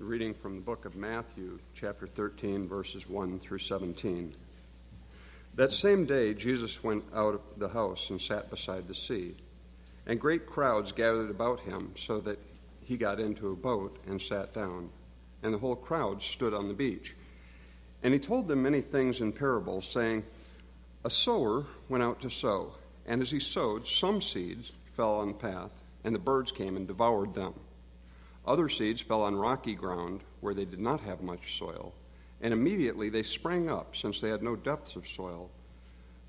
reading from the book of Matthew, chapter 13, verses 1 through 17. That same day, Jesus went out of the house and sat beside the sea, and great crowds gathered about him, so that he got into a boat and sat down, and the whole crowd stood on the beach. And he told them many things in parables, saying, A sower went out to sow, and as he sowed, some seeds fell on the path, and the birds came and devoured them. Other seeds fell on rocky ground where they did not have much soil, and immediately they sprang up, since they had no depths of soil.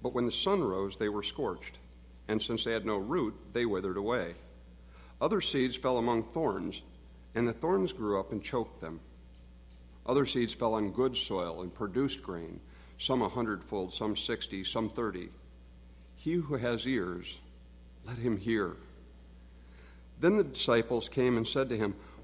But when the sun rose, they were scorched, and since they had no root, they withered away. Other seeds fell among thorns, and the thorns grew up and choked them. Other seeds fell on good soil and produced grain, some a hundredfold, some sixty, some thirty. He who has ears, let him hear. Then the disciples came and said to him,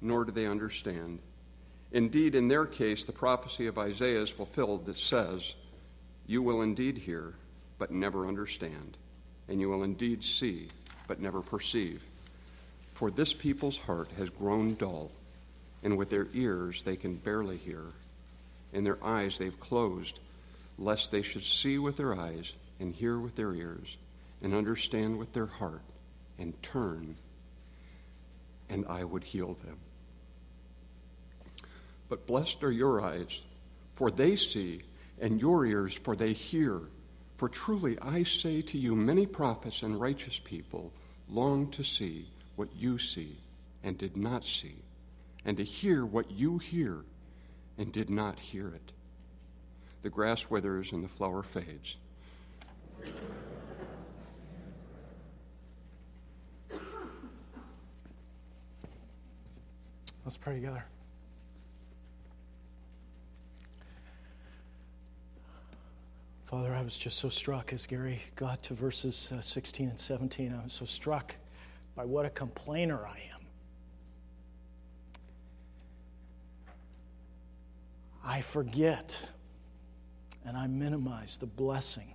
nor do they understand. Indeed, in their case, the prophecy of Isaiah is fulfilled that says, You will indeed hear, but never understand, and you will indeed see, but never perceive. For this people's heart has grown dull, and with their ears they can barely hear, and their eyes they've closed, lest they should see with their eyes, and hear with their ears, and understand with their heart, and turn and I would heal them. But blessed are your eyes, for they see, and your ears, for they hear. For truly I say to you, many prophets and righteous people long to see what you see and did not see, and to hear what you hear and did not hear it. The grass withers and the flower fades. Let's pray together. Father, I was just so struck as Gary got to verses uh, 16 and 17. I was so struck by what a complainer I am. I forget and I minimize the blessing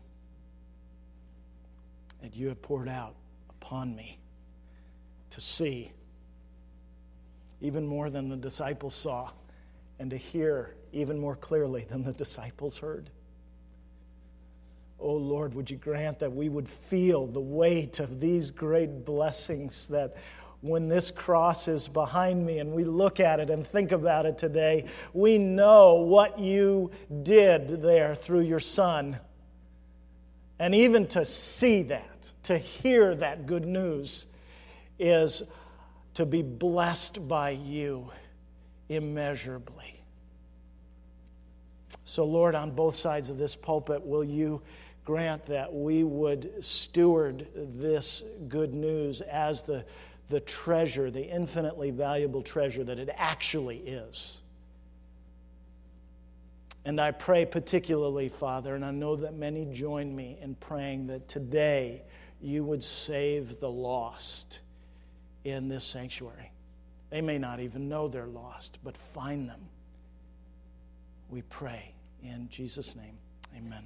that you have poured out upon me to see even more than the disciples saw, and to hear even more clearly than the disciples heard. Oh Lord, would you grant that we would feel the weight of these great blessings that when this cross is behind me and we look at it and think about it today, we know what you did there through your Son. And even to see that, to hear that good news, is to be blessed by you immeasurably. So, Lord, on both sides of this pulpit, will you grant that we would steward this good news as the, the treasure, the infinitely valuable treasure that it actually is? And I pray particularly, Father, and I know that many join me in praying that today you would save the lost in this sanctuary. They may not even know they're lost, but find them. We pray in Jesus' name. Amen.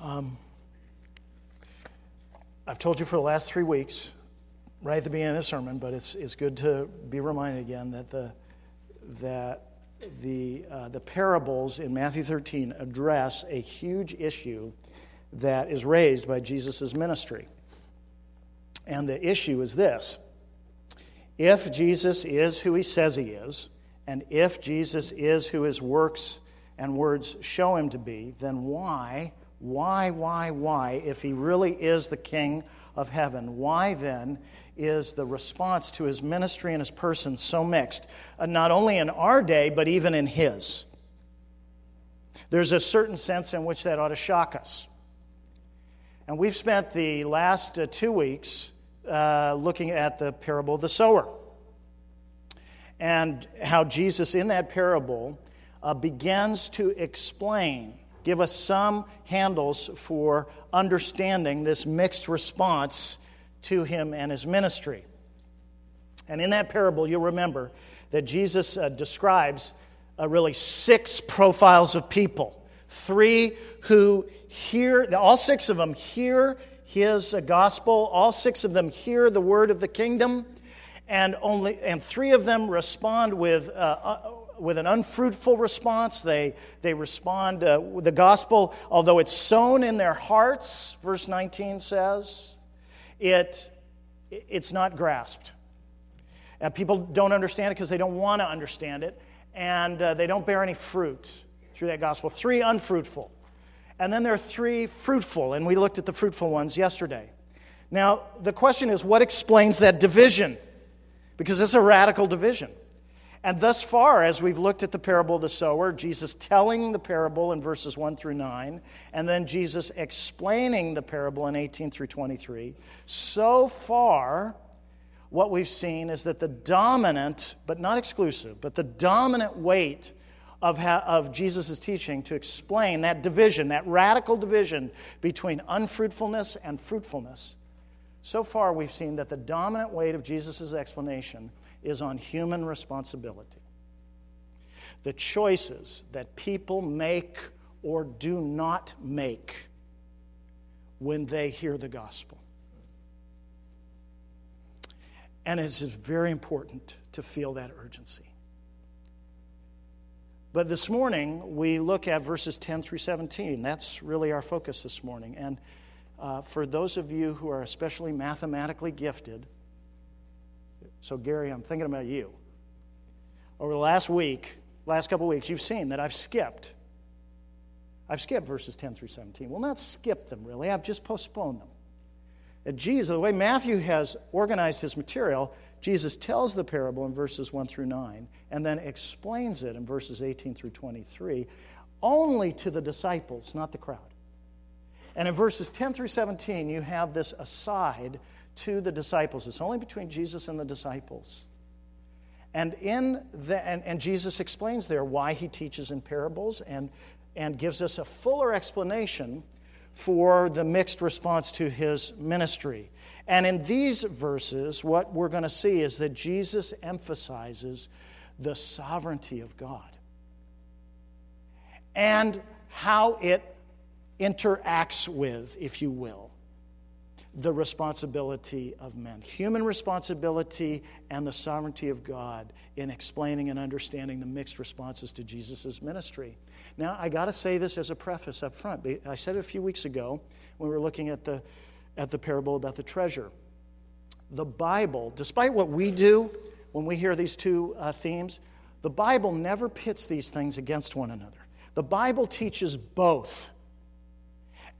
Um, I've told you for the last three weeks, right at the beginning of the sermon, but it's, it's good to be reminded again that the, that the, uh, the parables in Matthew 13 address a huge issue that is raised by Jesus' ministry. And the issue is this if Jesus is who he says he is, and if Jesus is who his works and words show him to be, then why, why, why, why, if he really is the King of heaven, why then is the response to his ministry and his person so mixed, uh, not only in our day, but even in his? There's a certain sense in which that ought to shock us. And we've spent the last uh, two weeks uh, looking at the parable of the sower. and how Jesus, in that parable, uh, begins to explain, give us some handles for understanding this mixed response to him and his ministry. And in that parable, you'll remember that Jesus uh, describes uh, really six profiles of people. Three who hear, all six of them hear his uh, gospel, all six of them hear the word of the kingdom, and, only, and three of them respond with, uh, uh, with an unfruitful response. They, they respond uh, the gospel, although it's sown in their hearts, verse 19 says, it, it's not grasped. Uh, people don't understand it because they don't want to understand it, and uh, they don't bear any fruit through that gospel. Three unfruitful. And then there are three fruitful, and we looked at the fruitful ones yesterday. Now, the question is what explains that division? Because it's a radical division. And thus far, as we've looked at the parable of the sower, Jesus telling the parable in verses 1 through 9, and then Jesus explaining the parable in 18 through 23, so far, what we've seen is that the dominant, but not exclusive, but the dominant weight of, ha- of Jesus' teaching to explain that division, that radical division between unfruitfulness and fruitfulness. So far, we've seen that the dominant weight of Jesus' explanation is on human responsibility. The choices that people make or do not make when they hear the gospel. And it is very important to feel that urgency. But this morning, we look at verses 10 through 17. That's really our focus this morning. And uh, for those of you who are especially mathematically gifted, so Gary, I'm thinking about you. Over the last week, last couple weeks, you've seen that I've skipped. I've skipped verses 10 through 17. Well, not skipped them, really. I've just postponed them. Jesus, the way Matthew has organized his material, Jesus tells the parable in verses 1 through 9 and then explains it in verses 18 through 23 only to the disciples, not the crowd. And in verses 10 through 17, you have this aside to the disciples. It's only between Jesus and the disciples. And, in the, and, and Jesus explains there why he teaches in parables and, and gives us a fuller explanation for the mixed response to his ministry. And in these verses, what we're going to see is that Jesus emphasizes the sovereignty of God and how it interacts with, if you will, the responsibility of men. Human responsibility and the sovereignty of God in explaining and understanding the mixed responses to Jesus' ministry. Now, I got to say this as a preface up front. I said it a few weeks ago when we were looking at the, at the parable about the treasure. The Bible, despite what we do when we hear these two uh, themes, the Bible never pits these things against one another. The Bible teaches both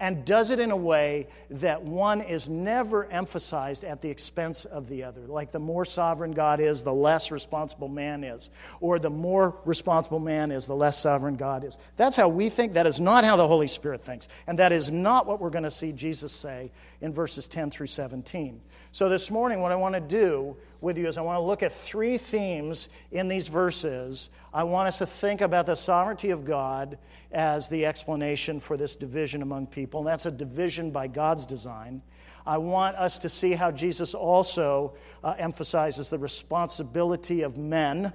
and does it in a way that one is never emphasized at the expense of the other. Like the more sovereign God is, the less responsible man is. Or the more responsible man is, the less sovereign God is. That's how we think. That is not how the Holy Spirit thinks. And that is not what we're going to see Jesus say in verses 10 through 17. So, this morning, what I want to do with you is I want to look at three themes in these verses. I want us to think about the sovereignty of God as the explanation for this division among people, and that's a division by God's design. I want us to see how Jesus also uh, emphasizes the responsibility of men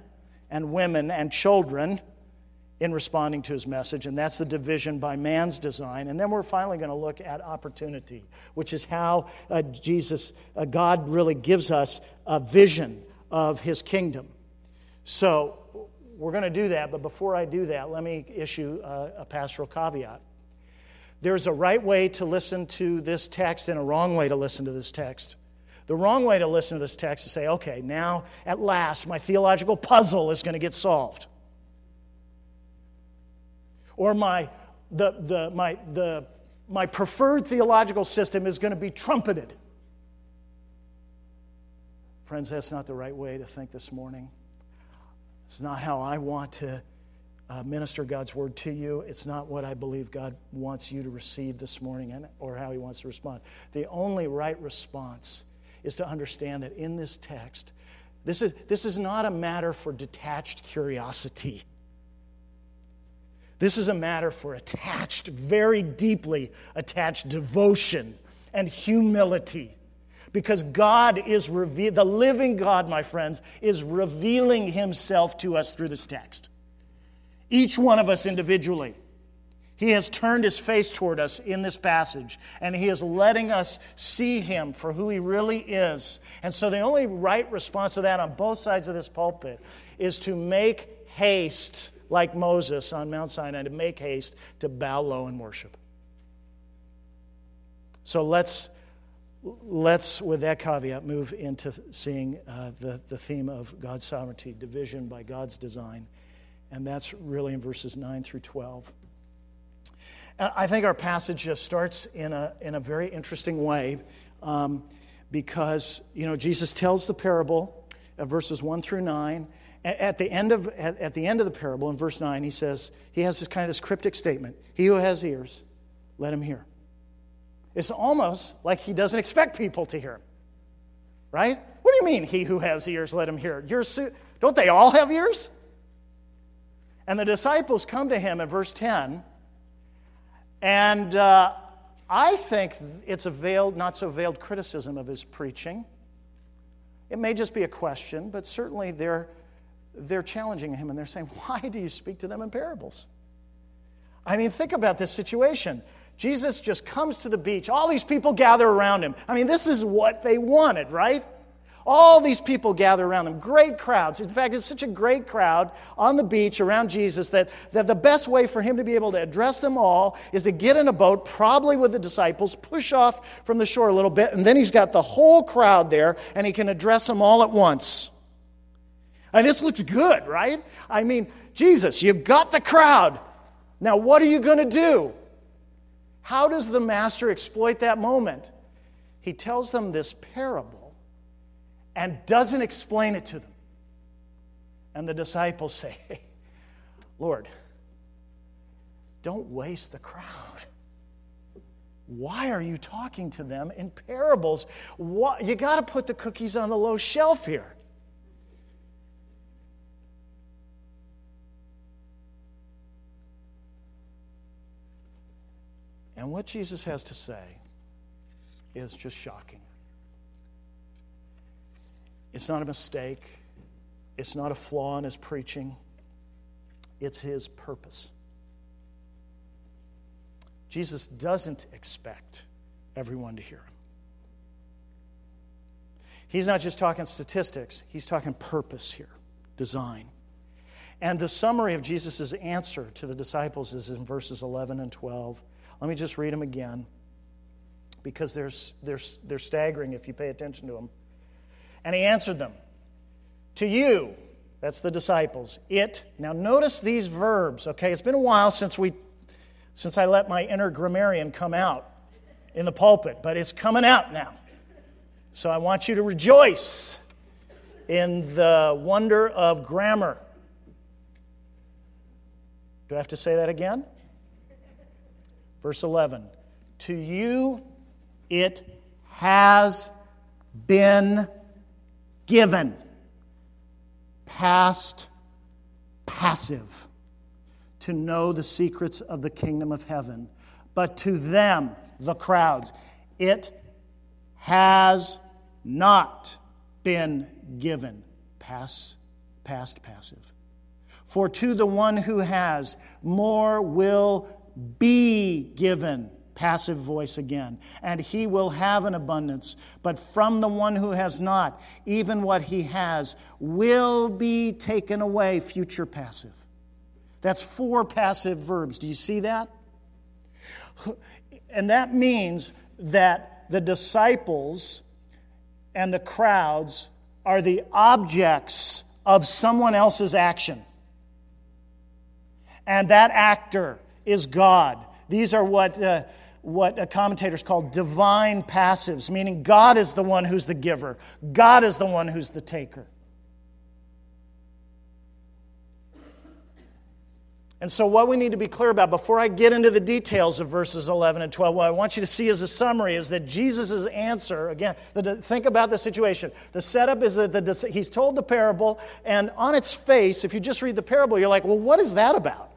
and women and children in responding to his message, and that's the division by man's design. And then we're finally going to look at opportunity, which is how uh, Jesus, uh, God really gives us a vision of his kingdom. So we're going to do that, but before I do that, let me issue a, a pastoral caveat. There's a right way to listen to this text and a wrong way to listen to this text. The wrong way to listen to this text is say, okay, now at last my theological puzzle is going to get solved or my, the, the, my, the, my preferred theological system is going to be trumpeted. Friends, that's not the right way to think this morning. It's not how I want to uh, minister God's word to you. It's not what I believe God wants you to receive this morning and, or how He wants to respond. The only right response is to understand that in this text, This is, this is not a matter for detached curiosity. This is a matter for attached, very deeply attached devotion and humility. Because God is revealed, the living God, my friends, is revealing himself to us through this text. Each one of us individually. He has turned his face toward us in this passage, and he is letting us see him for who he really is. And so, the only right response to that on both sides of this pulpit is to make haste, like Moses on Mount Sinai, to make haste to bow low and worship. So, let's, let's with that caveat, move into seeing uh, the, the theme of God's sovereignty, division by God's design. And that's really in verses 9 through 12. I think our passage just starts in a, in a very interesting way um, because, you know, Jesus tells the parable of verses 1 through 9. At the, end of, at, the end of the parable, in verse 9, he says, he has this kind of this cryptic statement He who has ears, let him hear. It's almost like he doesn't expect people to hear him, right? What do you mean, he who has ears, let him hear? You're, don't they all have ears? And the disciples come to him in verse 10 and uh, I think it's a veiled, not so veiled criticism of his preaching. It may just be a question, but certainly they're, they're challenging him and they're saying, Why do you speak to them in parables? I mean, think about this situation. Jesus just comes to the beach. All these people gather around him. I mean, this is what they wanted, right? All these people gather around them, great crowds. In fact, it's such a great crowd on the beach around Jesus that, that the best way for him to be able to address them all is to get in a boat, probably with the disciples, push off from the shore a little bit, and then he's got the whole crowd there and he can address them all at once. And this looks good, right? I mean, Jesus, you've got the crowd. Now, what are you going to do? How does the master exploit that moment? He tells them this parable and doesn't explain it to them. And the disciples say, hey, Lord, don't waste the crowd. Why are you talking to them in parables? You got to put the cookies on the low shelf here. And what Jesus has to say is just shocking. It's not a mistake, it's not a flaw in his preaching, it's his purpose. Jesus doesn't expect everyone to hear him. He's not just talking statistics, he's talking purpose here, design. And the summary of Jesus' answer to the disciples is in verses 11 and 12. Let me just read them again because they're, they're, they're staggering if you pay attention to them. And he answered them, To you, that's the disciples, it. Now notice these verbs, okay? It's been a while since we since I let my inner grammarian come out in the pulpit, but it's coming out now. So I want you to rejoice in the wonder of grammar. Do I have to say that again? Verse 11 To you it has been given. Past, passive, to know the secrets of the kingdom of heaven. But to them, the crowds, it has not been given. Past, past, passive. For to the one who has, more will be given passive voice again. And he will have an abundance. But from the one who has not, even what he has will be taken away, future passive. That's four passive verbs. Do you see that? And that means that the disciples and the crowds are the objects of someone else's action. And that actor is God. These are what uh, what commentators call divine passives, meaning God is the one who's the giver, God is the one who's the taker. And so, what we need to be clear about before I get into the details of verses 11 and 12, what I want you to see as a summary is that Jesus' answer again, the, think about the situation. The setup is that the, he's told the parable, and on its face, if you just read the parable, you're like, well, what is that about?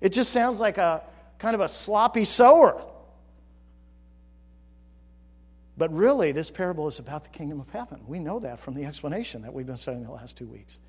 It just sounds like a kind of a sloppy sower. But really, this parable is about the kingdom of heaven. We know that from the explanation that we've been studying the last two weeks.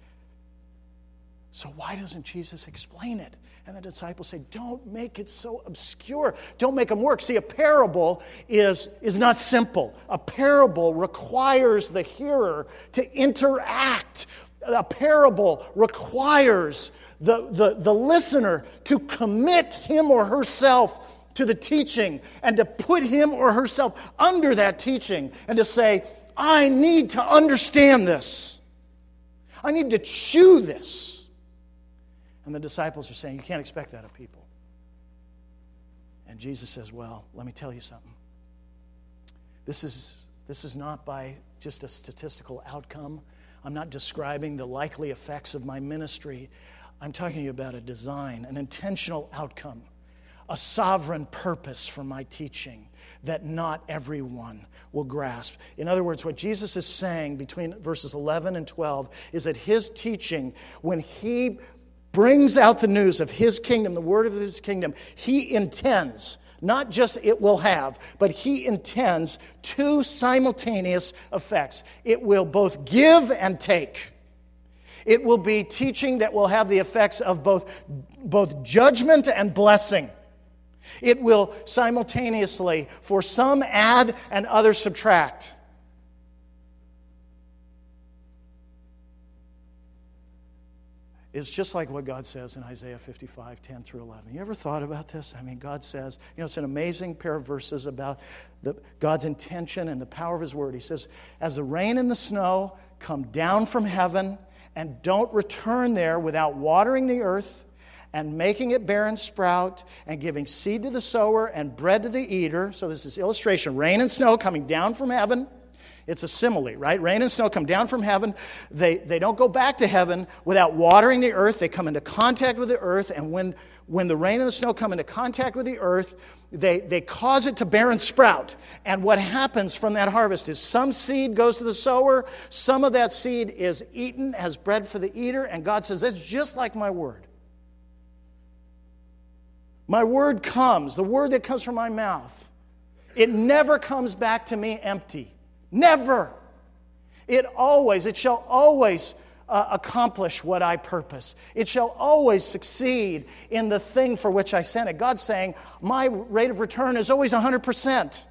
So, why doesn't Jesus explain it? And the disciples say, Don't make it so obscure. Don't make them work. See, a parable is, is not simple. A parable requires the hearer to interact. A parable requires the, the, the listener to commit him or herself to the teaching and to put him or herself under that teaching and to say, I need to understand this. I need to chew this. And the disciples are saying, You can't expect that of people. And Jesus says, Well, let me tell you something. This is, this is not by just a statistical outcome. I'm not describing the likely effects of my ministry. I'm talking to you about a design, an intentional outcome, a sovereign purpose for my teaching that not everyone will grasp. In other words, what Jesus is saying between verses 11 and 12 is that his teaching, when he brings out the news of his kingdom, the word of his kingdom, he intends, not just it will have, but he intends two simultaneous effects. It will both give and take. It will be teaching that will have the effects of both, both judgment and blessing. It will simultaneously, for some add and others subtract. It's just like what God says in Isaiah 55, 10 through 11. You ever thought about this? I mean, God says, you know, it's an amazing pair of verses about the, God's intention and the power of His word. He says, As the rain and the snow come down from heaven and don't return there without watering the earth and making it bear and sprout and giving seed to the sower and bread to the eater. So, this is illustration rain and snow coming down from heaven it's a simile, right? Rain and snow come down from heaven. They, they don't go back to heaven without watering the earth. They come into contact with the earth. And when, when the rain and the snow come into contact with the earth, they, they cause it to bear and sprout. And what happens from that harvest is some seed goes to the sower, some of that seed is eaten as bread for the eater. And God says, That's just like my word. My word comes, the word that comes from my mouth, it never comes back to me empty. Never. It always, it shall always uh, accomplish what I purpose. It shall always succeed in the thing for which I sent it. God's saying, my rate of return is always 100%.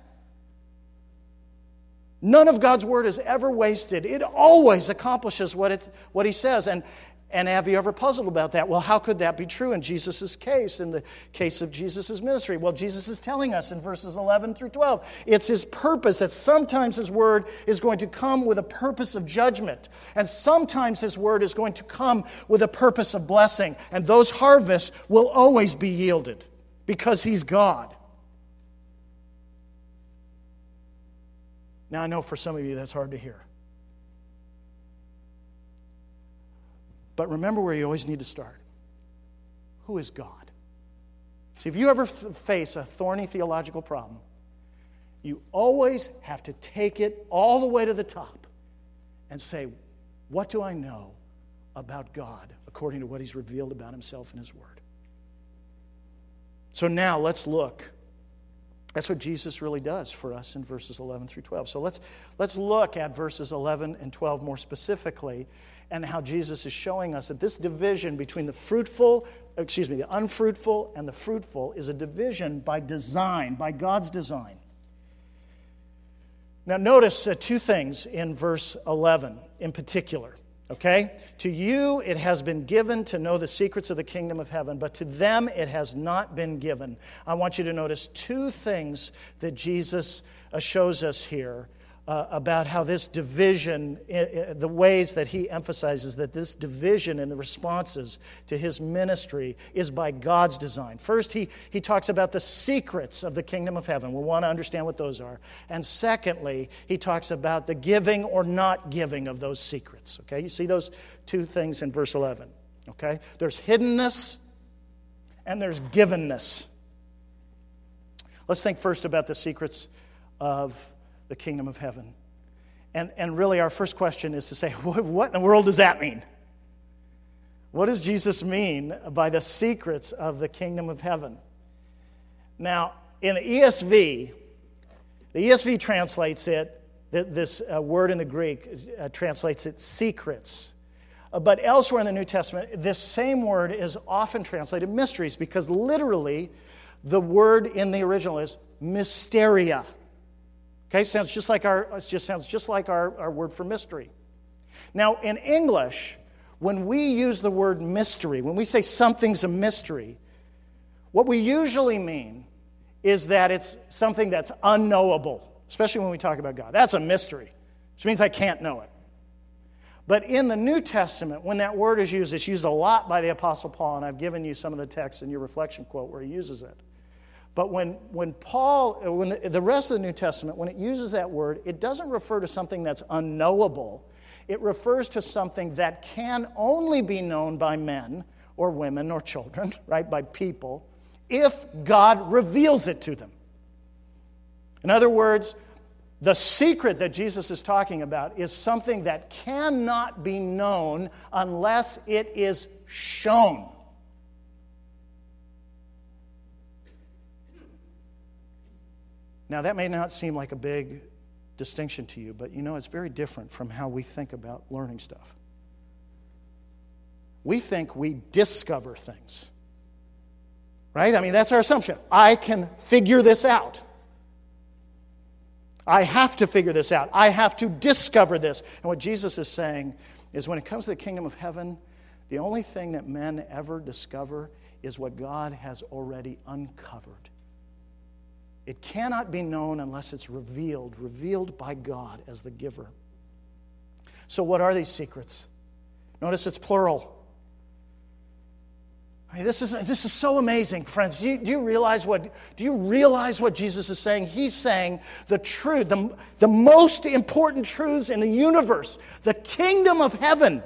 None of God's word is ever wasted. It always accomplishes what, it's, what He says. And, and have you ever puzzled about that? Well, how could that be true in Jesus' case, in the case of Jesus' ministry? Well, Jesus is telling us in verses 11 through 12 it's his purpose that sometimes his word is going to come with a purpose of judgment, and sometimes his word is going to come with a purpose of blessing, and those harvests will always be yielded because he's God. Now, I know for some of you that's hard to hear. But remember where you always need to start who is God? See, if you ever f- face a thorny theological problem, you always have to take it all the way to the top and say, What do I know about God according to what He's revealed about Himself in His Word? So now let's look. That's what Jesus really does for us in verses 11 through 12. So let's, let's look at verses 11 and 12 more specifically and how Jesus is showing us that this division between the fruitful, excuse me, the unfruitful and the fruitful is a division by design, by God's design. Now, notice uh, two things in verse 11 in particular. Okay? To you it has been given to know the secrets of the kingdom of heaven, but to them it has not been given. I want you to notice two things that Jesus uh, shows us here uh, about how this division, the ways that he emphasizes that this division in the responses to his ministry is by God's design. First, he, he talks about the secrets of the kingdom of heaven. We want to understand what those are. And secondly, he talks about the giving or not giving of those secrets. Okay, you see those two things in verse 11. Okay, there's hiddenness and there's givenness. Let's think first about the secrets of the kingdom of heaven. And, and really, our first question is to say, what, what in the world does that mean? What does Jesus mean by the secrets of the kingdom of heaven? Now, in the ESV, the ESV translates it, this uh, word in the Greek uh, translates it secrets. Uh, but elsewhere in the New Testament, this same word is often translated mysteries because literally the word in the original is mysteria. Okay, sounds just like our, it just sounds just like our, our word for mystery. Now, in English, when we use the word mystery, when we say something's a mystery, what we usually mean is that it's something that's unknowable, especially when we talk about God. That's a mystery, which means I can't know it. But in the New Testament, when that word is used, it's used a lot by the Apostle Paul, and I've given you some of the text in your reflection quote where he uses it. But when, when Paul, uh, when the, the rest of the New Testament, when it uses that word, it doesn't refer to something that's unknowable. It refers to something that can only be known by men or women or children, right, by people, if God reveals it to them. In other words, the secret that Jesus is talking about is something that cannot be known unless it is shown. Now, that may not seem like a big distinction to you, but you know, it's very different from how we think about learning stuff. We think we discover things. Right? I mean, that's our assumption. I can figure this out. I have to figure this out. I have to discover this. And what Jesus is saying is when it comes to the kingdom of heaven, the only thing that men ever discover is what God has already uncovered. It cannot be known unless it's revealed, revealed by God as the giver. So, what are these secrets? Notice it's plural. I mean, this, is, this is so amazing, friends. Do you, do you, realize what, do you realize what Jesus is saying? He's saying the truth, the, the most important truths in the universe, the kingdom of heaven.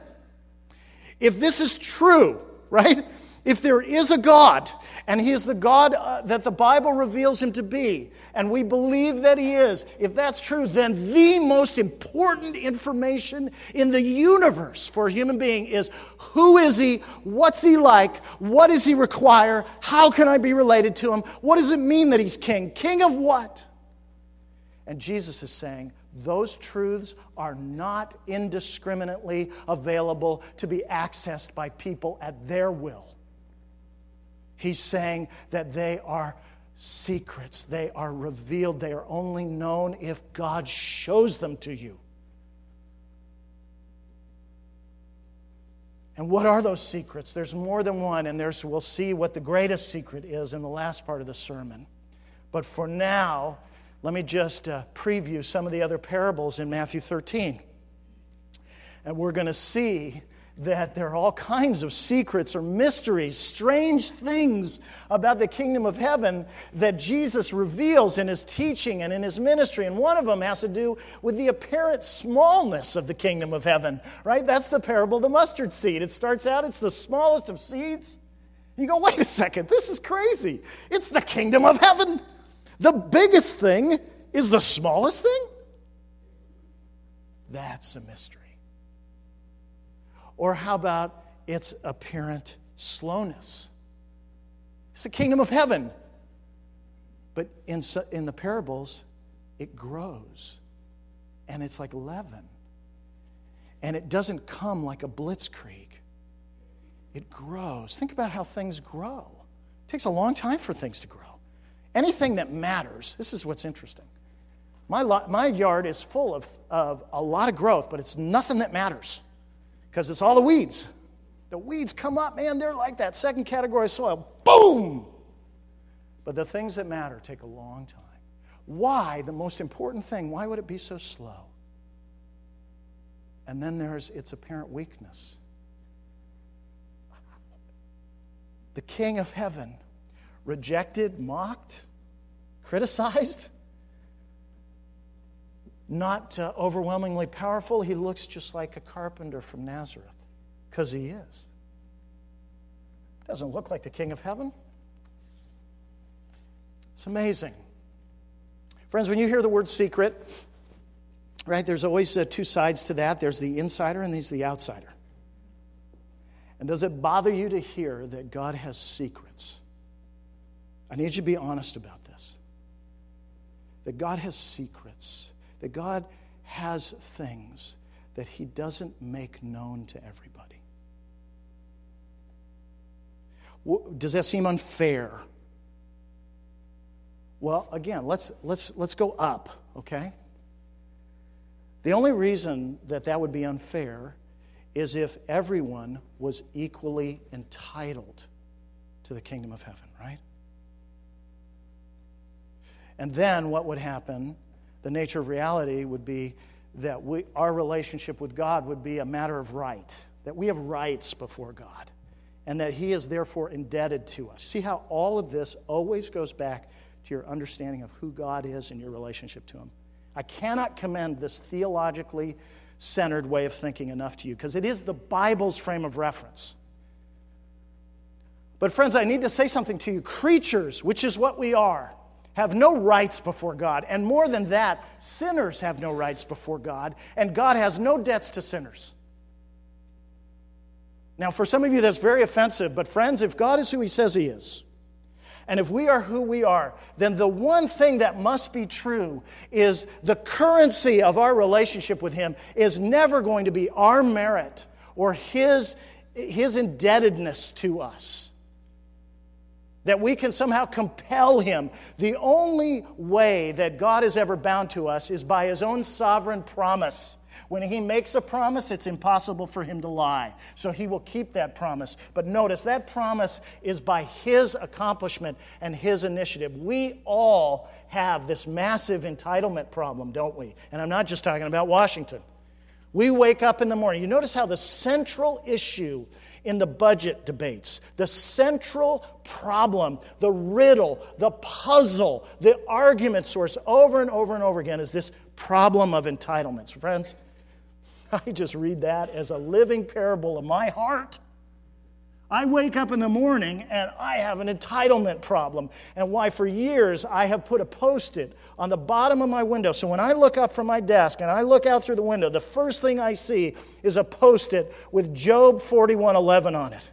If this is true, right? If there is a God, and He is the God uh, that the Bible reveals Him to be, and we believe that He is, if that's true, then the most important information in the universe for a human being is who is He? What's He like? What does He require? How can I be related to Him? What does it mean that He's King? King of what? And Jesus is saying, those truths are not indiscriminately available to be accessed by people at their will. He's saying that they are secrets, they are revealed, they are only known if God shows them to you. And what are those secrets? There's more than one, and there's, we'll see what the greatest secret is in the last part of the sermon. But for now, let me just uh, preview some of the other parables in Matthew 13. And we're going to see that there are all kinds of secrets or mysteries, strange things about the kingdom of heaven that Jesus reveals in his teaching and in his ministry. And one of them has to do with the apparent smallness of the kingdom of heaven, right? That's the parable of the mustard seed. It starts out, it's the smallest of seeds. You go, wait a second, this is crazy. It's the kingdom of heaven. The biggest thing is the smallest thing? That's a mystery. Or how about its apparent slowness? It's the kingdom of heaven. But in, in the parables, it grows. And it's like leaven. And it doesn't come like a blitzkrieg, it grows. Think about how things grow. It takes a long time for things to grow. Anything that matters, this is what's interesting. My, my yard is full of, of a lot of growth, but it's nothing that matters because it's all the weeds. The weeds come up, man, they're like that second category soil. Boom! But the things that matter take a long time. Why? The most important thing, why would it be so slow? And then there's its apparent weakness. The King of heaven, rejected, mocked, criticized, not uh, overwhelmingly powerful. He looks just like a carpenter from Nazareth because he is. Doesn't look like the king of heaven. It's amazing. Friends, when you hear the word secret, right, there's always uh, two sides to that there's the insider and there's the outsider. And does it bother you to hear that God has secrets? I need you to be honest about this. That God has secrets, that God has things that He doesn't make known to everybody. Does that seem unfair? Well, again, let's, let's, let's go up, okay? The only reason that that would be unfair is if everyone was equally entitled to the kingdom of heaven, right? And then what would happen, the nature of reality would be that we, our relationship with God would be a matter of right, that we have rights before God, and that He is therefore indebted to us. See how all of this always goes back to your understanding of who God is and your relationship to Him. I cannot commend this theologically centered way of thinking enough to you because it is the Bible's frame of reference. But, friends, I need to say something to you. Creatures, which is what we are, have no rights before God. And more than that, sinners have no rights before God, and God has no debts to sinners. Now, for some of you, that's very offensive, but friends, if God is who He says He is, and if we are who we are, then the one thing that must be true is the currency of our relationship with Him is never going to be our merit or His, his indebtedness to us. That we can somehow compel Him. The only way that God is ever bound to us is by His own sovereign promise. When he makes a promise, it's impossible for him to lie. So he will keep that promise. But notice that promise is by his accomplishment and his initiative. We all have this massive entitlement problem, don't we? And I'm not just talking about Washington. We wake up in the morning. You notice how the central issue in the budget debates, the central problem, the riddle, the puzzle, the argument source over and over and over again is this problem of entitlements. Friends, I just read that as a living parable of my heart. I wake up in the morning and I have an entitlement problem, and why for years I have put a post it on the bottom of my window. So when I look up from my desk and I look out through the window, the first thing I see is a post it with Job 41:11 on it.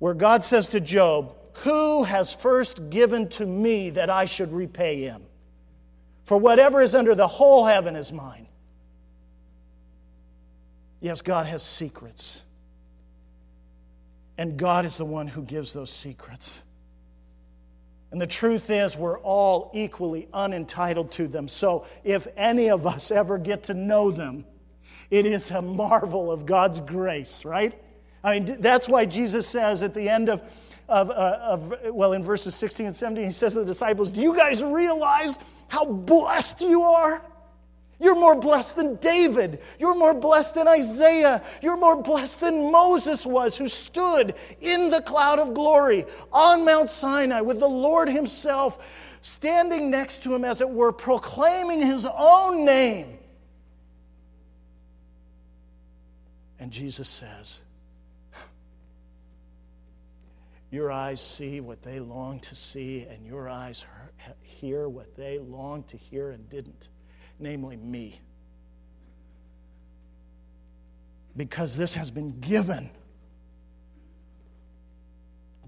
Where God says to Job, Who has first given to me that I should repay him? For whatever is under the whole heaven is mine. Yes, God has secrets. And God is the one who gives those secrets. And the truth is, we're all equally unentitled to them. So if any of us ever get to know them, it is a marvel of God's grace, right? I mean, that's why Jesus says at the end of, of, uh, of, well, in verses 16 and 17, he says to the disciples, Do you guys realize how blessed you are? You're more blessed than David. You're more blessed than Isaiah. You're more blessed than Moses was, who stood in the cloud of glory on Mount Sinai with the Lord Himself standing next to him, as it were, proclaiming His own name. And Jesus says, Your eyes see what they long to see, and your eyes hear what they long to hear and didn't namely me. Because this has been given.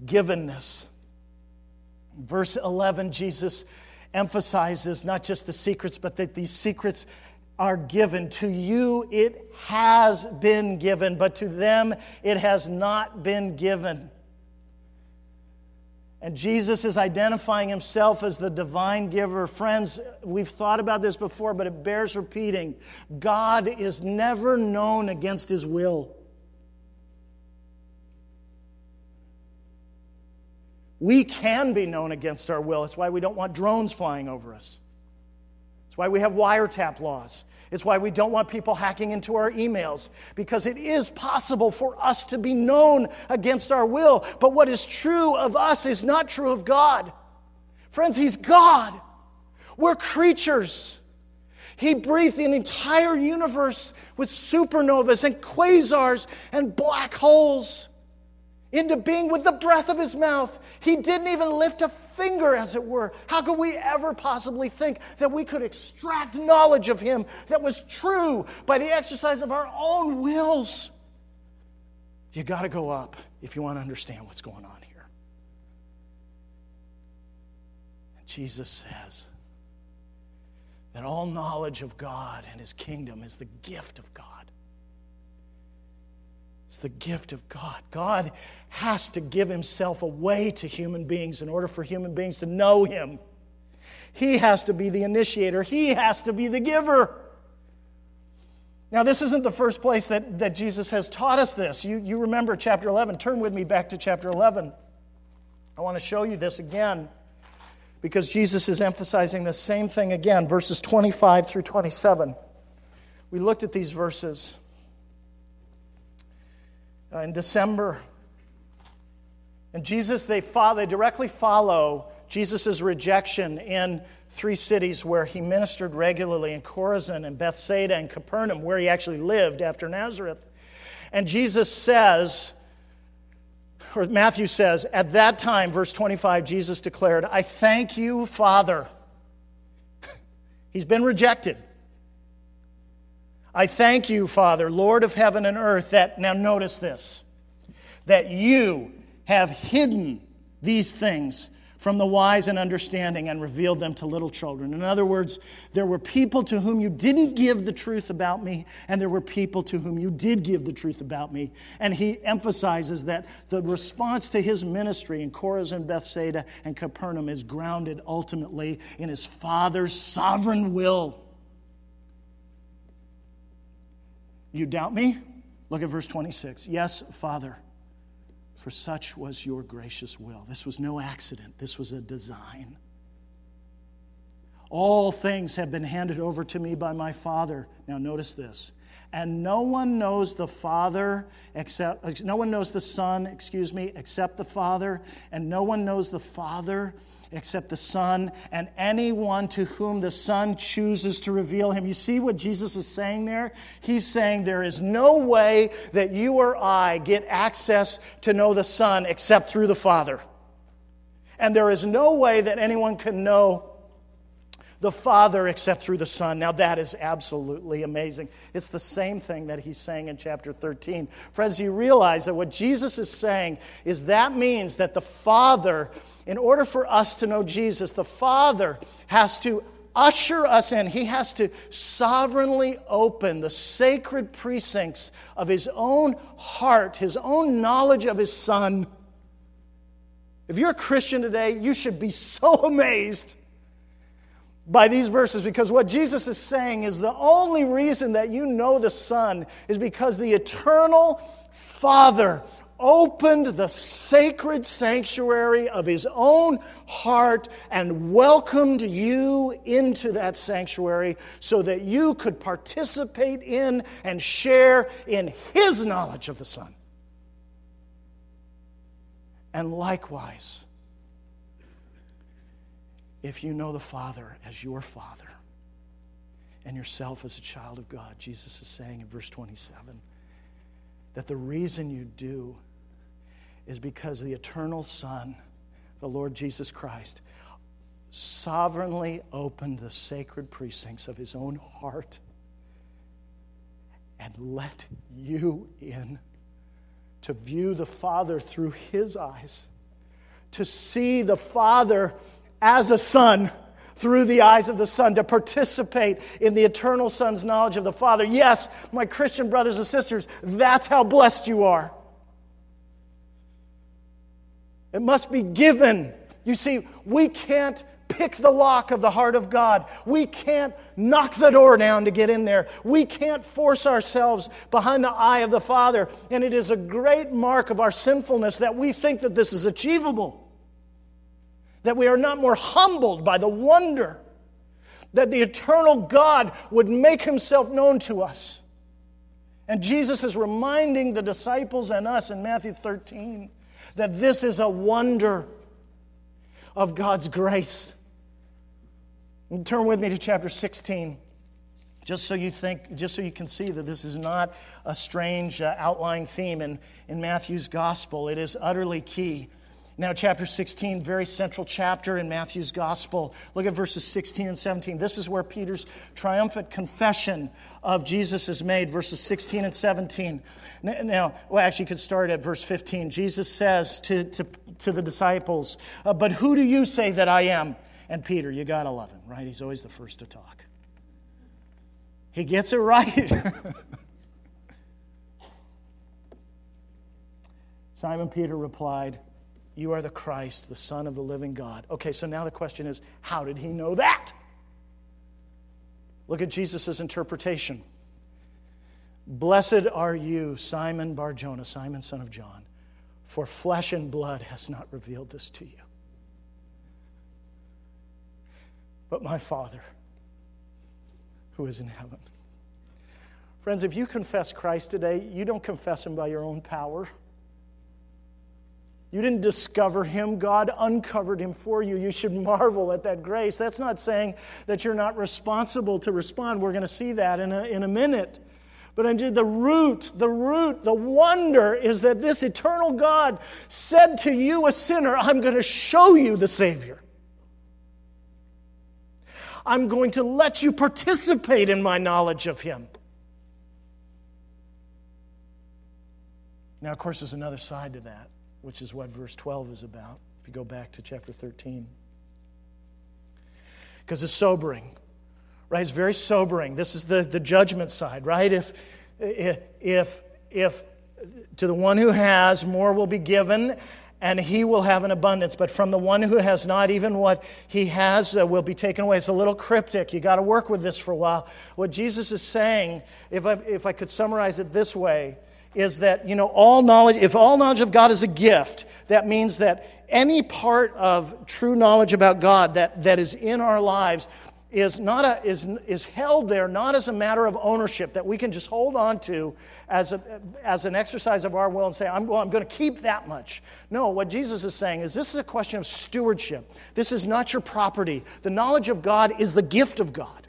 Givenness. Verse 11, Jesus emphasizes not just the secrets, but that these secrets are given. To you it has been given, but to them it has not been given. And Jesus is identifying himself as the divine giver. Friends, we've thought about this before, but it bears repeating. God is never known against his will. We can be known against our will. That's why we don't want drones flying over us. That's why we have wiretap laws. It's why we don't want people hacking into our emails, because it is possible for us to be known against our will. But what is true of us is not true of God. Friends, He's God. We're creatures. He breathed an entire universe with supernovas and quasars and black holes into being with the breath of his mouth. He didn't even lift a finger, as it were. How could we ever possibly think that we could extract knowledge of him that was true by the exercise of our own wills? You got to go up if you want to understand what's going on here. And Jesus says that all knowledge of God and his kingdom is the gift of God. It's the gift of God. God has to give himself away to human beings in order for human beings to know him. He has to be the initiator, he has to be the giver. Now, this isn't the first place that, that Jesus has taught us this. You, you remember chapter 11. Turn with me back to chapter 11. I want to show you this again because Jesus is emphasizing the same thing again, verses 25 through 27. We looked at these verses uh, in December. And Jesus, they, follow, they directly follow Jesus' rejection in three cities where he ministered regularly in Chorazin and Bethsaida and Capernaum, where he actually lived after Nazareth. And Jesus says, or Matthew says, at that time, verse 25, Jesus declared, I thank you, Father. He's been rejected. I thank you, Father, Lord of heaven and earth, that, now notice this, that you have hidden these things from the wise and understanding and revealed them to little children. In other words, there were people to whom you didn't give the truth about me, and there were people to whom you did give the truth about me. And he emphasizes that the response to his ministry in Chorazin, Bethsaida, and Capernaum is grounded ultimately in his Father's sovereign will. You doubt me? Look at verse 26. Yes, Father, for such was your gracious will. This was no accident, this was a design. All things have been handed over to me by my Father. Now, notice this. And no one knows the Father except, uh, no one knows the Son, excuse me, except the Father. And no one knows the Father except the Son and anyone to whom the Son chooses to reveal him. You see what Jesus is saying there? He's saying there is no way that you or I get access to know the Son except through the Father. And there is no way that anyone can know the Father except through the Son. Now, that is absolutely amazing. It's the same thing that he's saying in chapter 13. Friends, you realize that what Jesus is saying is that means that the Father in order for us to know Jesus, the Father has to usher us in. He has to sovereignly open the sacred precincts of His own heart, His own knowledge of His Son. If you're a Christian today, you should be so amazed by these verses because what Jesus is saying is the only reason that you know the Son is because the eternal Father opened the sacred sanctuary of his own heart and welcomed you into that sanctuary so that you could participate in and share in his knowledge of the Son. And likewise, if you know the Father as your Father and yourself as a child of God, Jesus is saying in verse 27 that the reason you do is because the eternal Son, the Lord Jesus Christ, sovereignly opened the sacred precincts of his own heart and let you in to view the Father through his eyes, to see the Father as a son through the eyes of the Son, to participate in the eternal Son's knowledge of the Father. Yes, my Christian brothers and sisters, that's how blessed you are. It must be given. You see, we can't pick the lock of the heart of God. We can't knock the door down to get in there. We can't force ourselves behind the eye of the Father. And it is a great mark of our sinfulness that we think that this is achievable, that we are not more humbled by the wonder that the eternal God would make himself known to us. And Jesus is reminding the disciples and us in Matthew 13 that this is a wonder of God's grace. turn with me to chapter 16. Just so you think, just so you can see that this is not a strange uh, outlying theme in, in Matthew's gospel. It is utterly key. Now, chapter 16, very central chapter in Matthew's gospel. Look at verses 16 and 17. This is where Peter's triumphant confession of Jesus is made, verses 16 and 17. Now, well, actually, you could start at verse 15. Jesus says to, to, to the disciples, uh, But who do you say that I am? And Peter, you got 11, right? He's always the first to talk. He gets it right. Simon Peter replied, You are the Christ, the Son of the living God. Okay, so now the question is, how did he know that? Look at Jesus' interpretation. Blessed are you, Simon Barjona, Simon, son of John, for flesh and blood has not revealed this to you, but my Father who is in heaven. Friends, if you confess Christ today, you don't confess him by your own power. You didn't discover him, God uncovered him for you. You should marvel at that grace. That's not saying that you're not responsible to respond. We're going to see that in a, in a minute. But the root, the root, the wonder is that this eternal God said to you, a sinner, I'm going to show you the Savior. I'm going to let you participate in my knowledge of Him. Now, of course, there's another side to that, which is what verse 12 is about, if you go back to chapter 13. Because it's sobering right? It's very sobering. This is the, the judgment side, right? If, if, if to the one who has, more will be given, and he will have an abundance. But from the one who has not, even what he has uh, will be taken away. It's a little cryptic. You got to work with this for a while. What Jesus is saying, if I, if I could summarize it this way, is that you know all knowledge if all knowledge of god is a gift that means that any part of true knowledge about god that, that is in our lives is, not a, is, is held there not as a matter of ownership that we can just hold on to as, a, as an exercise of our will and say, I'm, well, I'm going to keep that much. No, what Jesus is saying is this is a question of stewardship. This is not your property. The knowledge of God is the gift of God.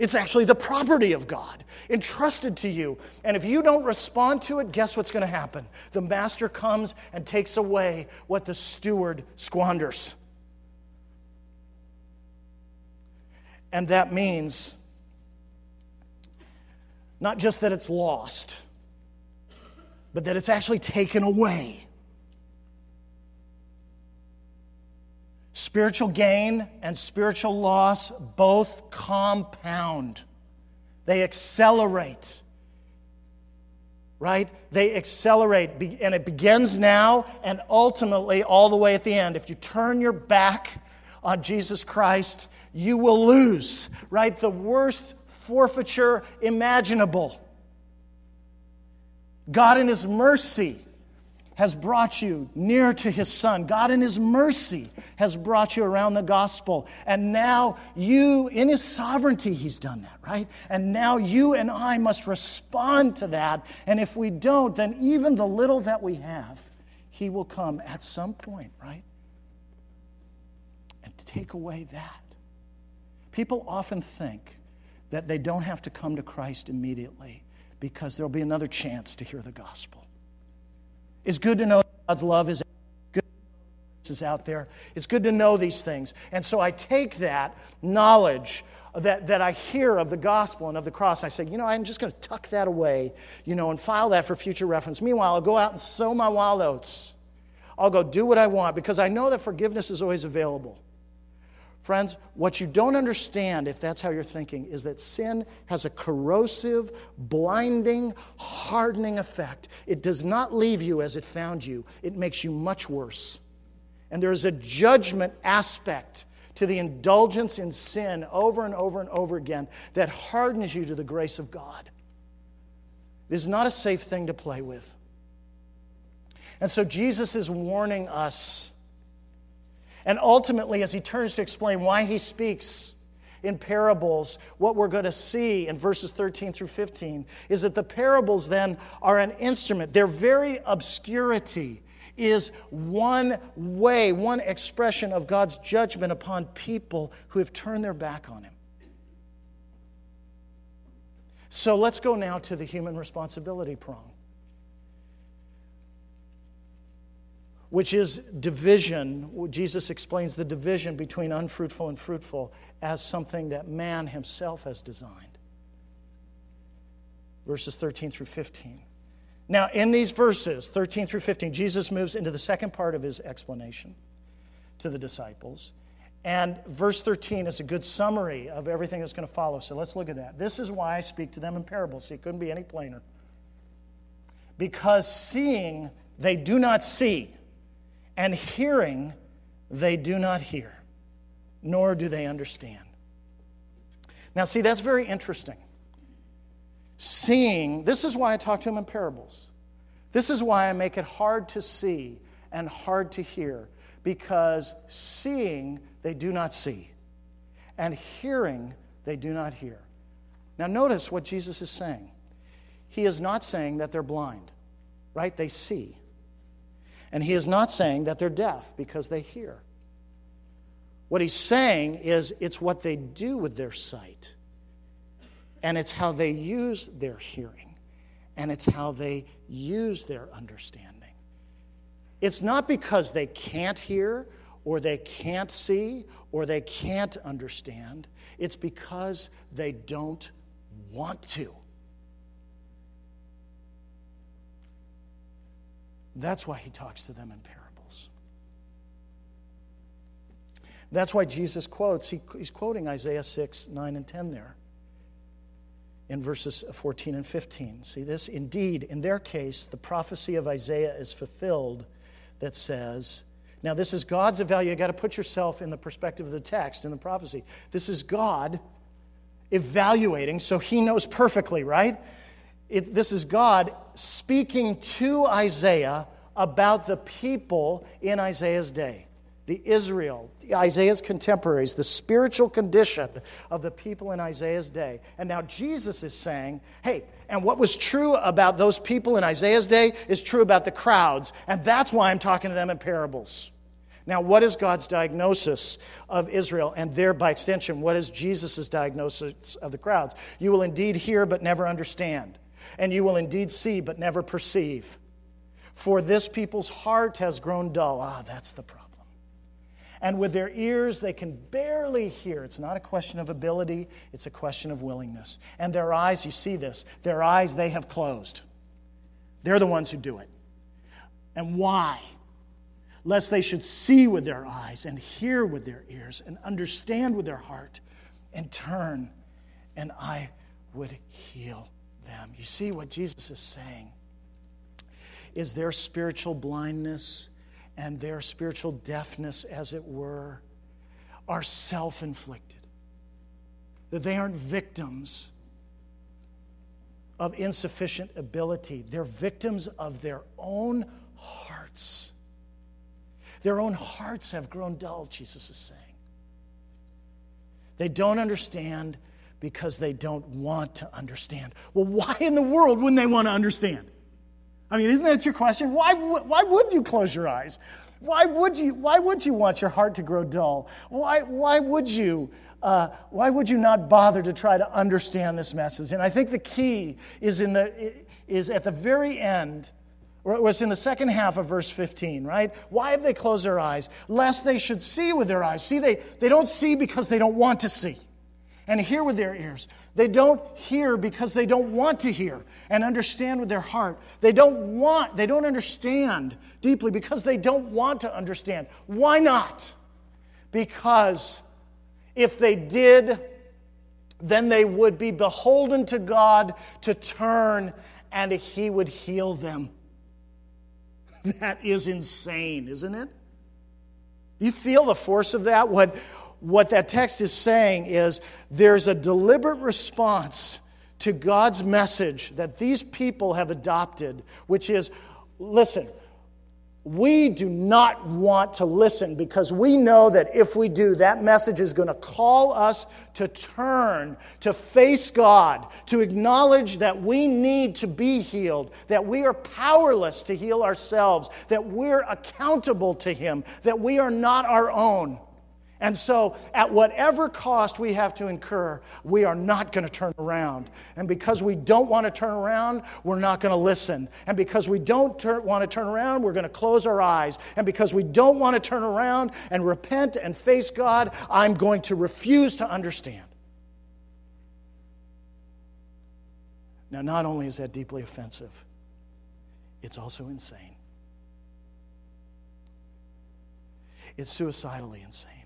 It's actually the property of God entrusted to you. And if you don't respond to it, guess what's going to happen? The master comes and takes away what the steward squanders. And that means not just that it's lost, but that it's actually taken away. Spiritual gain and spiritual loss both compound, they accelerate. Right? They accelerate, and it begins now and ultimately all the way at the end. If you turn your back on Jesus Christ, you will lose, right? The worst forfeiture imaginable. God, in His mercy, has brought you near to His Son. God, in His mercy, has brought you around the gospel. And now you, in His sovereignty, He's done that, right? And now you and I must respond to that. And if we don't, then even the little that we have, He will come at some point, right? And take away that. People often think that they don't have to come to Christ immediately because there'll be another chance to hear the gospel. It's good to know God's love is good is out there. It's good to know these things. And so I take that knowledge that, that I hear of the gospel and of the cross. I say, you know, I'm just going to tuck that away, you know, and file that for future reference. Meanwhile, I'll go out and sow my wild oats. I'll go do what I want because I know that forgiveness is always available. Friends, what you don't understand, if that's how you're thinking, is that sin has a corrosive, blinding, hardening effect. It does not leave you as it found you, it makes you much worse. And there is a judgment aspect to the indulgence in sin over and over and over again that hardens you to the grace of God. It is not a safe thing to play with. And so Jesus is warning us and ultimately, as he turns to explain why he speaks in parables, what we're going to see in verses 13 through 15 is that the parables then are an instrument. Their very obscurity is one way, one expression of God's judgment upon people who have turned their back on him. So let's go now to the human responsibility prong, which is division. Jesus explains the division between unfruitful and fruitful as something that man himself has designed. Verses 13 through 15. Now, in these verses, 13 through 15, Jesus moves into the second part of his explanation to the disciples. And verse 13 is a good summary of everything that's going to follow. So let's look at that. This is why I speak to them in parables. See, it couldn't be any plainer. Because seeing, they do not see, and hearing, they do not hear, nor do they understand. Now, see, that's very interesting seeing, this is why I talk to them in parables. This is why I make it hard to see and hard to hear, because seeing they do not see, and hearing they do not hear. Now, notice what Jesus is saying. He is not saying that they're blind, right? They see. And he is not saying that they're deaf because they hear. What he's saying is it's what they do with their sight and it's how they use their hearing, and it's how they use their understanding. It's not because they can't hear, or they can't see, or they can't understand. It's because they don't want to. That's why he talks to them in parables. That's why Jesus quotes, he, he's quoting Isaiah 6, 9, and 10 there in verses 14 and 15. See this? Indeed, in their case, the prophecy of Isaiah is fulfilled that says, now this is God's evaluation. You've got to put yourself in the perspective of the text in the prophecy. This is God evaluating, so he knows perfectly, right? It, this is God speaking to Isaiah about the people in Isaiah's day the Israel, Isaiah's contemporaries, the spiritual condition of the people in Isaiah's day. And now Jesus is saying, hey, and what was true about those people in Isaiah's day is true about the crowds. And that's why I'm talking to them in parables. Now, what is God's diagnosis of Israel? And there, by extension, what is Jesus' diagnosis of the crowds? You will indeed hear, but never understand. And you will indeed see, but never perceive. For this people's heart has grown dull. Ah, that's the problem and with their ears they can barely hear. It's not a question of ability, it's a question of willingness. And their eyes, you see this, their eyes they have closed. They're the ones who do it. And why? Lest they should see with their eyes and hear with their ears and understand with their heart and turn, and I would heal them. You see what Jesus is saying? Is their spiritual blindness and their spiritual deafness, as it were, are self inflicted. That they aren't victims of insufficient ability, they're victims of their own hearts. Their own hearts have grown dull, Jesus is saying. They don't understand because they don't want to understand. Well, why in the world wouldn't they want to understand? I mean, isn't that your question? Why, why would you close your eyes? Why would you, why would you want your heart to grow dull? Why, why, would you, uh, why would you not bother to try to understand this message? And I think the key is, in the, is at the very end, or it was in the second half of verse 15, right? Why have they closed their eyes? Lest they should see with their eyes. See, they, they don't see because they don't want to see, and hear with their ears they don't hear because they don't want to hear and understand with their heart. They don't want, they don't understand deeply because they don't want to understand. Why not? Because if they did, then they would be beholden to God to turn and He would heal them. That is insane, isn't it? You feel the force of that? What, what that text is saying is there's a deliberate response to God's message that these people have adopted, which is listen, we do not want to listen because we know that if we do, that message is going to call us to turn, to face God, to acknowledge that we need to be healed, that we are powerless to heal ourselves, that we're accountable to Him, that we are not our own. And so, at whatever cost we have to incur, we are not going to turn around. And because we don't want to turn around, we're not going to listen. And because we don't want to turn around, we're going to close our eyes. And because we don't want to turn around and repent and face God, I'm going to refuse to understand. Now, not only is that deeply offensive, it's also insane. It's suicidally insane.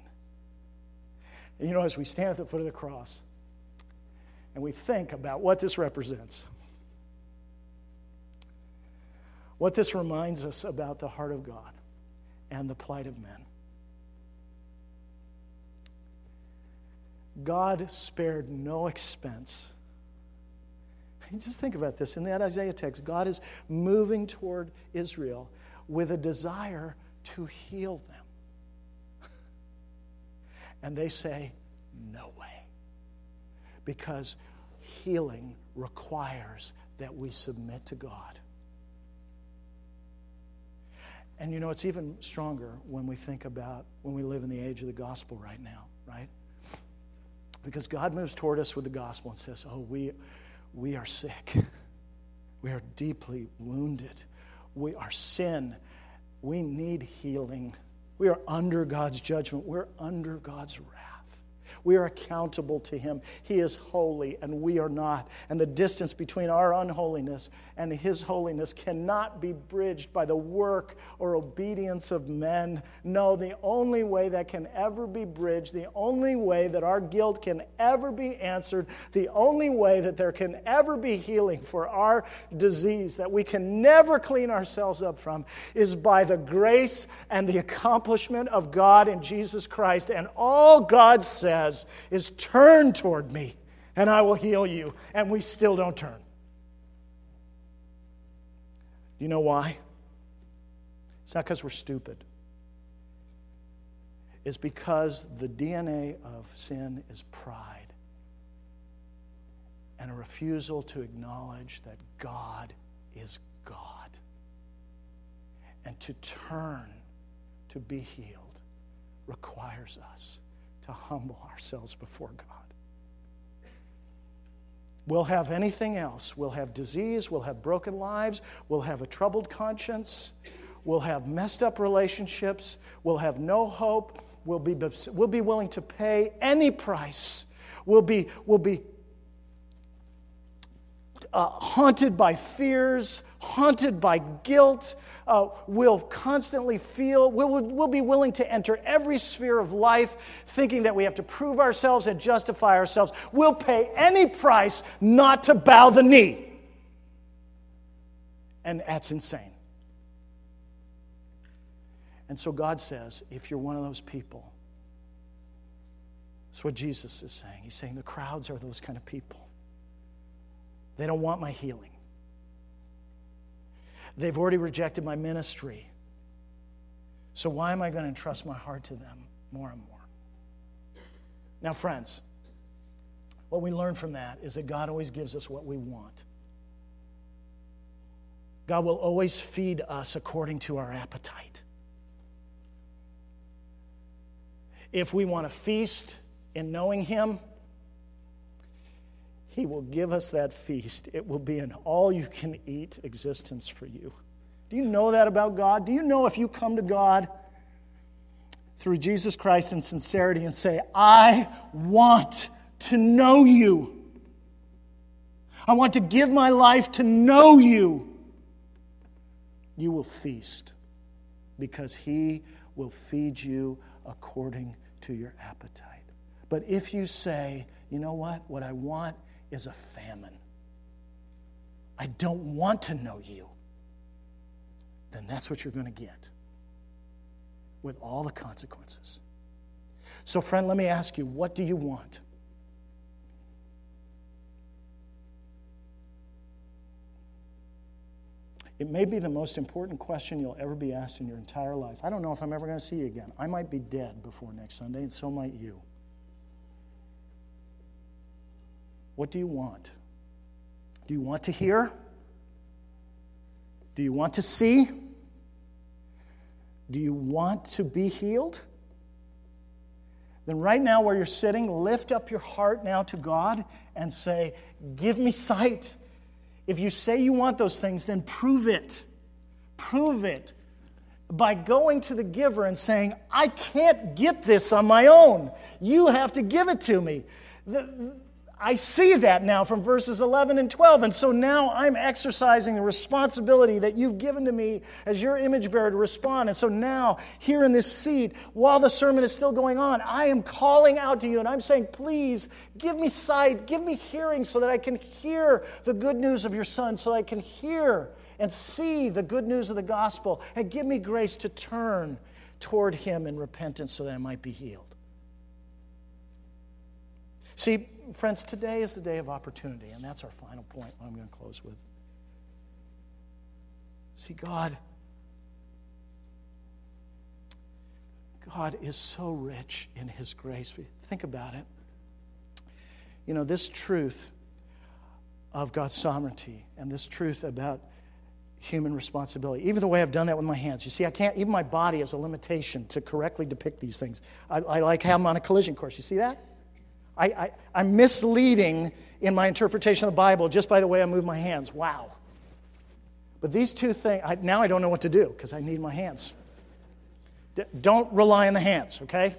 And you know, as we stand at the foot of the cross and we think about what this represents, what this reminds us about the heart of God and the plight of men. God spared no expense. Just think about this. In that Isaiah text, God is moving toward Israel with a desire to heal them. And they say, No way. Because healing requires that we submit to God. And you know, it's even stronger when we think about when we live in the age of the gospel right now, right? Because God moves toward us with the gospel and says, Oh, we, we are sick. We are deeply wounded. We are sin. We need healing. We are under God's judgment. We're under God's wrath. We are accountable to Him. He is holy and we are not. And the distance between our unholiness and His holiness cannot be bridged by the work or obedience of men. No, the only way that can ever be bridged, the only way that our guilt can ever be answered, the only way that there can ever be healing for our disease that we can never clean ourselves up from is by the grace and the accomplishment of God in Jesus Christ. And all God says says is turn toward me and I will heal you. And we still don't turn. Do you know why? It's not because we're stupid. It's because the DNA of sin is pride and a refusal to acknowledge that God is God. And to turn to be healed requires us to humble ourselves before God. We'll have anything else. We'll have disease, we'll have broken lives, we'll have a troubled conscience, we'll have messed up relationships, we'll have no hope, we'll be, we'll be willing to pay any price. We'll be, we'll be uh, haunted by fears, haunted by guilt, uh, will constantly feel, we'll, we'll be willing to enter every sphere of life thinking that we have to prove ourselves and justify ourselves. We'll pay any price not to bow the knee. And that's insane. And so God says, if you're one of those people, that's what Jesus is saying. He's saying the crowds are those kind of people. They don't want my healing. They've already rejected my ministry. So why am I going to entrust my heart to them more and more? Now, friends, what we learn from that is that God always gives us what we want. God will always feed us according to our appetite. If we want to feast in knowing Him, he will give us that feast. It will be an all you can eat existence for you. Do you know that about God? Do you know if you come to God through Jesus Christ in sincerity and say, I want to know you? I want to give my life to know you. You will feast because He will feed you according to your appetite. But if you say, you know what? What I want is a famine. I don't want to know you. Then that's what you're going to get with all the consequences. So, friend, let me ask you what do you want? It may be the most important question you'll ever be asked in your entire life. I don't know if I'm ever going to see you again. I might be dead before next Sunday, and so might you. What do you want? Do you want to hear? Do you want to see? Do you want to be healed? then right now where you're sitting, lift up your heart now to God and say, Give me sight. If you say you want those things, then prove it. Prove it by going to the giver and saying, I can't get this on my own. You have to give it to me. The, I see that now from verses 11 and 12. And so now I'm exercising the responsibility that you've given to me as your image bearer to respond. And so now, here in this seat, while the sermon is still going on, I am calling out to you and I'm saying, please give me sight, give me hearing so that I can hear the good news of your son, so I can hear and see the good news of the gospel, and give me grace to turn toward him in repentance so that I might be healed. See, friends, today is the day of opportunity, and that's our final point I'm going to close with. See, God, God is so rich in His grace. Think about it. You know, this truth of God's sovereignty and this truth about human responsibility. Even the way I've done that with my hands. You see, I can't, even my body is a limitation to correctly depict these things. I, I like I'm on a collision course. You see that? I, I, I'm misleading in my interpretation of the Bible just by the way I move my hands. Wow. But these two things, I, now I don't know what to do because I need my hands. D- don't rely on the hands, okay?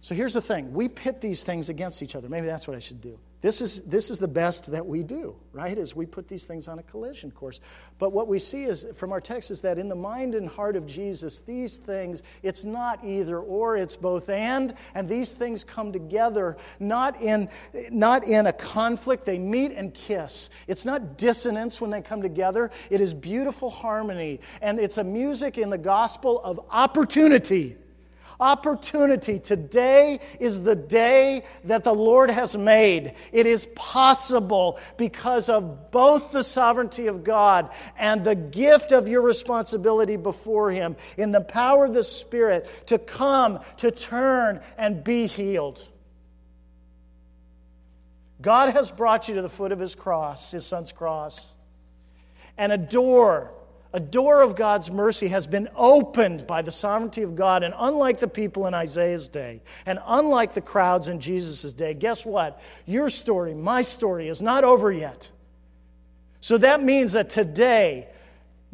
So here's the thing we pit these things against each other. Maybe that's what I should do. This is, this is the best that we do, right? Is we put these things on a collision course. But what we see is from our text is that in the mind and heart of Jesus, these things, it's not either or, it's both and, and these things come together not in, not in a conflict, they meet and kiss. It's not dissonance when they come together, it is beautiful harmony. And it's a music in the gospel of opportunity opportunity. Today is the day that the Lord has made. It is possible because of both the sovereignty of God and the gift of your responsibility before Him in the power of the Spirit to come, to turn, and be healed. God has brought you to the foot of His cross, His Son's cross, and a door a door of God's mercy has been opened by the sovereignty of God. And unlike the people in Isaiah's day, and unlike the crowds in Jesus' day, guess what? Your story, my story, is not over yet. So that means that today,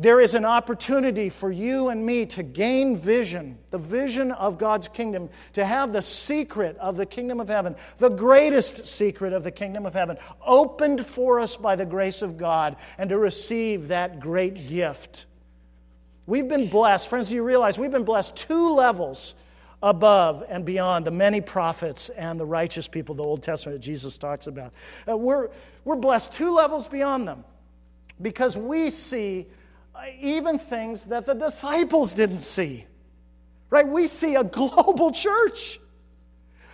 there is an opportunity for you and me to gain vision, the vision of God's kingdom, to have the secret of the kingdom of heaven, the greatest secret of the kingdom of heaven, opened for us by the grace of God, and to receive that great gift. We've been blessed, friends, you realize we've been blessed two levels above and beyond the many prophets and the righteous people the Old Testament that Jesus talks about. Uh, we're, we're blessed two levels beyond them because we see even things that the disciples didn't see. Right? We see a global church.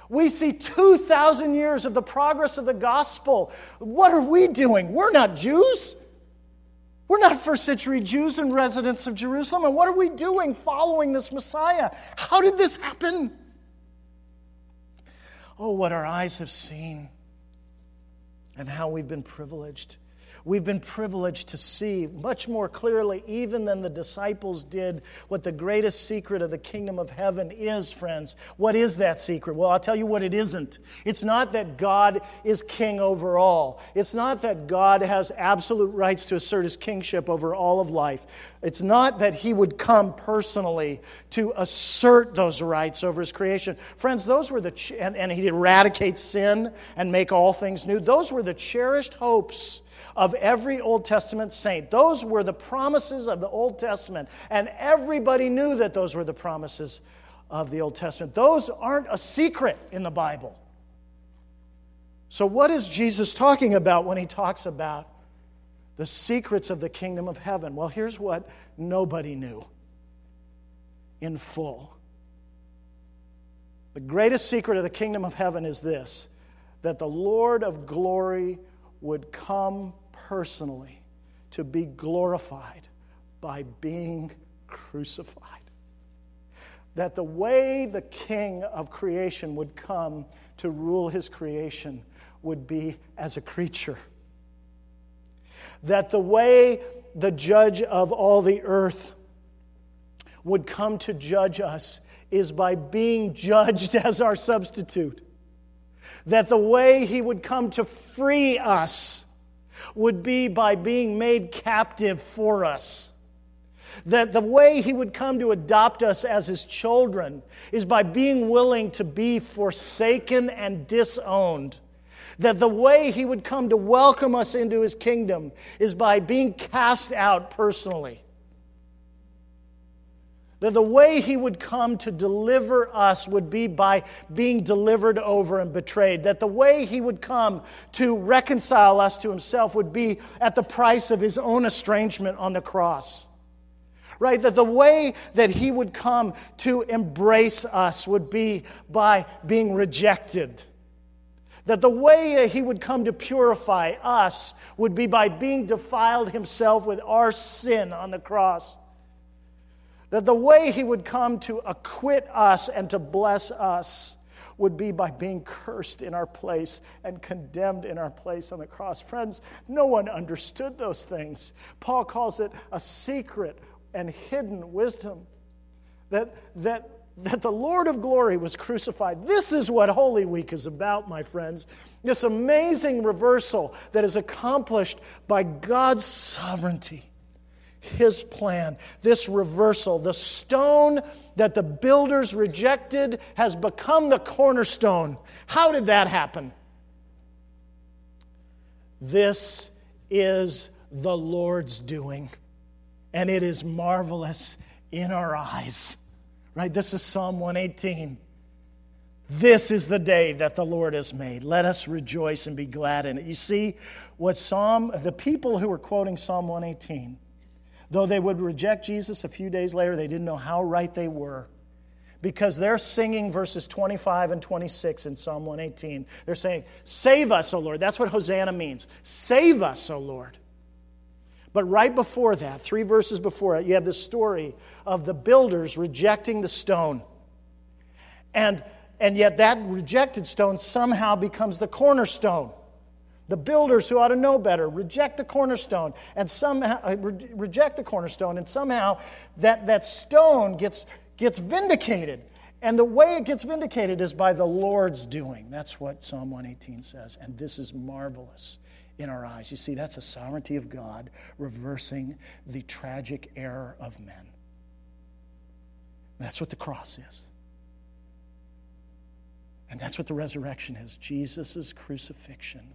We see 2,000 years of the progress of the gospel. What are we doing? We're not Jews. We're not first century Jews and residents of Jerusalem. And what are we doing following this Messiah? How did this happen? Oh, what our eyes have seen and how we've been privileged We've been privileged to see much more clearly, even than the disciples did, what the greatest secret of the kingdom of heaven is, friends. What is that secret? Well, I'll tell you what it isn't. It's not that God is king over all, it's not that God has absolute rights to assert his kingship over all of life. It's not that he would come personally to assert those rights over his creation. Friends, those were the, ch- and, and he'd eradicate sin and make all things new. Those were the cherished hopes of every Old Testament saint. Those were the promises of the Old Testament, and everybody knew that those were the promises of the Old Testament. Those aren't a secret in the Bible. So, what is Jesus talking about when he talks about the secrets of the kingdom of heaven? Well, here's what nobody knew in full. The greatest secret of the kingdom of heaven is this that the Lord of glory would come personally to be glorified by being crucified. That the way the king of creation would come to rule his creation would be as a creature. That the way the judge of all the earth would come to judge us is by being judged as our substitute. That the way he would come to free us would be by being made captive for us. That the way he would come to adopt us as his children is by being willing to be forsaken and disowned. That the way he would come to welcome us into his kingdom is by being cast out personally. That the way he would come to deliver us would be by being delivered over and betrayed. That the way he would come to reconcile us to himself would be at the price of his own estrangement on the cross. Right? That the way that he would come to embrace us would be by being rejected. That the way he would come to purify us would be by being defiled himself with our sin on the cross. That the way he would come to acquit us and to bless us would be by being cursed in our place and condemned in our place on the cross. Friends, no one understood those things. Paul calls it a secret and hidden wisdom. That, that, that the Lord of glory was crucified. This is what Holy Week is about, my friends. This amazing reversal that is accomplished by God's sovereignty his plan. This reversal, the stone that the builders rejected, has become the cornerstone. How did that happen? This is the Lord's doing, and it is marvelous in our eyes. Right? This is Psalm 118. This is the day that the Lord has made. Let us rejoice and be glad in it. You see, what Psalm, the people who were quoting Psalm 118, Though they would reject Jesus a few days later, they didn't know how right they were. Because they're singing verses 25 and 26 in Psalm 118. They're saying, Save us, O Lord. That's what Hosanna means. Save us, O Lord. But right before that, three verses before it, you have the story of the builders rejecting the stone. And, and yet that rejected stone somehow becomes the cornerstone. The builders who ought to know better reject the cornerstone and somehow uh, re- reject the cornerstone, and somehow that, that stone gets, gets vindicated. And the way it gets vindicated is by the Lord's doing. That's what Psalm 118 says. And this is marvelous in our eyes. You see, that's the sovereignty of God reversing the tragic error of men. That's what the cross is. And that's what the resurrection is Jesus' crucifixion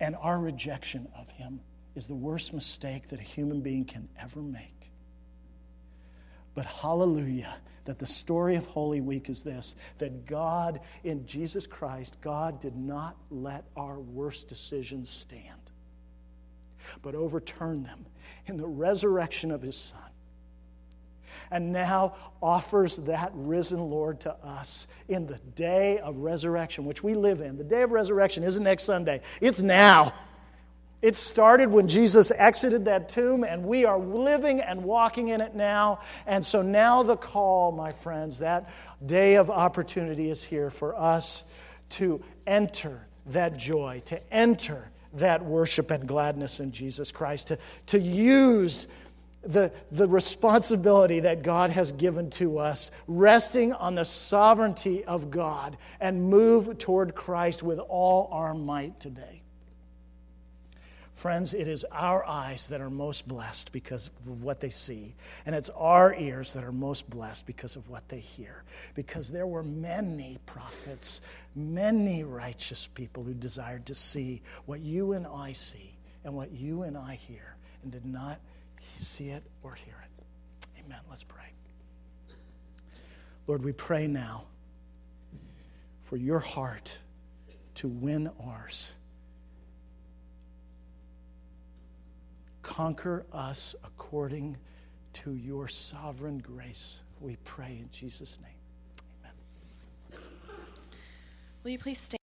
and our rejection of him is the worst mistake that a human being can ever make. But hallelujah, that the story of Holy Week is this that God, in Jesus Christ, God did not let our worst decisions stand, but overturned them in the resurrection of his Son and now offers that risen Lord to us in the day of resurrection, which we live in. The day of resurrection isn't next Sunday, it's now. It started when Jesus exited that tomb, and we are living and walking in it now. And so now the call, my friends, that day of opportunity is here for us to enter that joy, to enter that worship and gladness in Jesus Christ, to, to use the, the responsibility that God has given to us, resting on the sovereignty of God, and move toward Christ with all our might today. Friends, it is our eyes that are most blessed because of what they see, and it's our ears that are most blessed because of what they hear. Because there were many prophets, many righteous people who desired to see what you and I see and what you and I hear, and did not see it or hear it. Amen. Let's pray. Lord, we pray now for your heart to win ours. Conquer us according to your sovereign grace. We pray in Jesus' name. Amen. Will you please stand?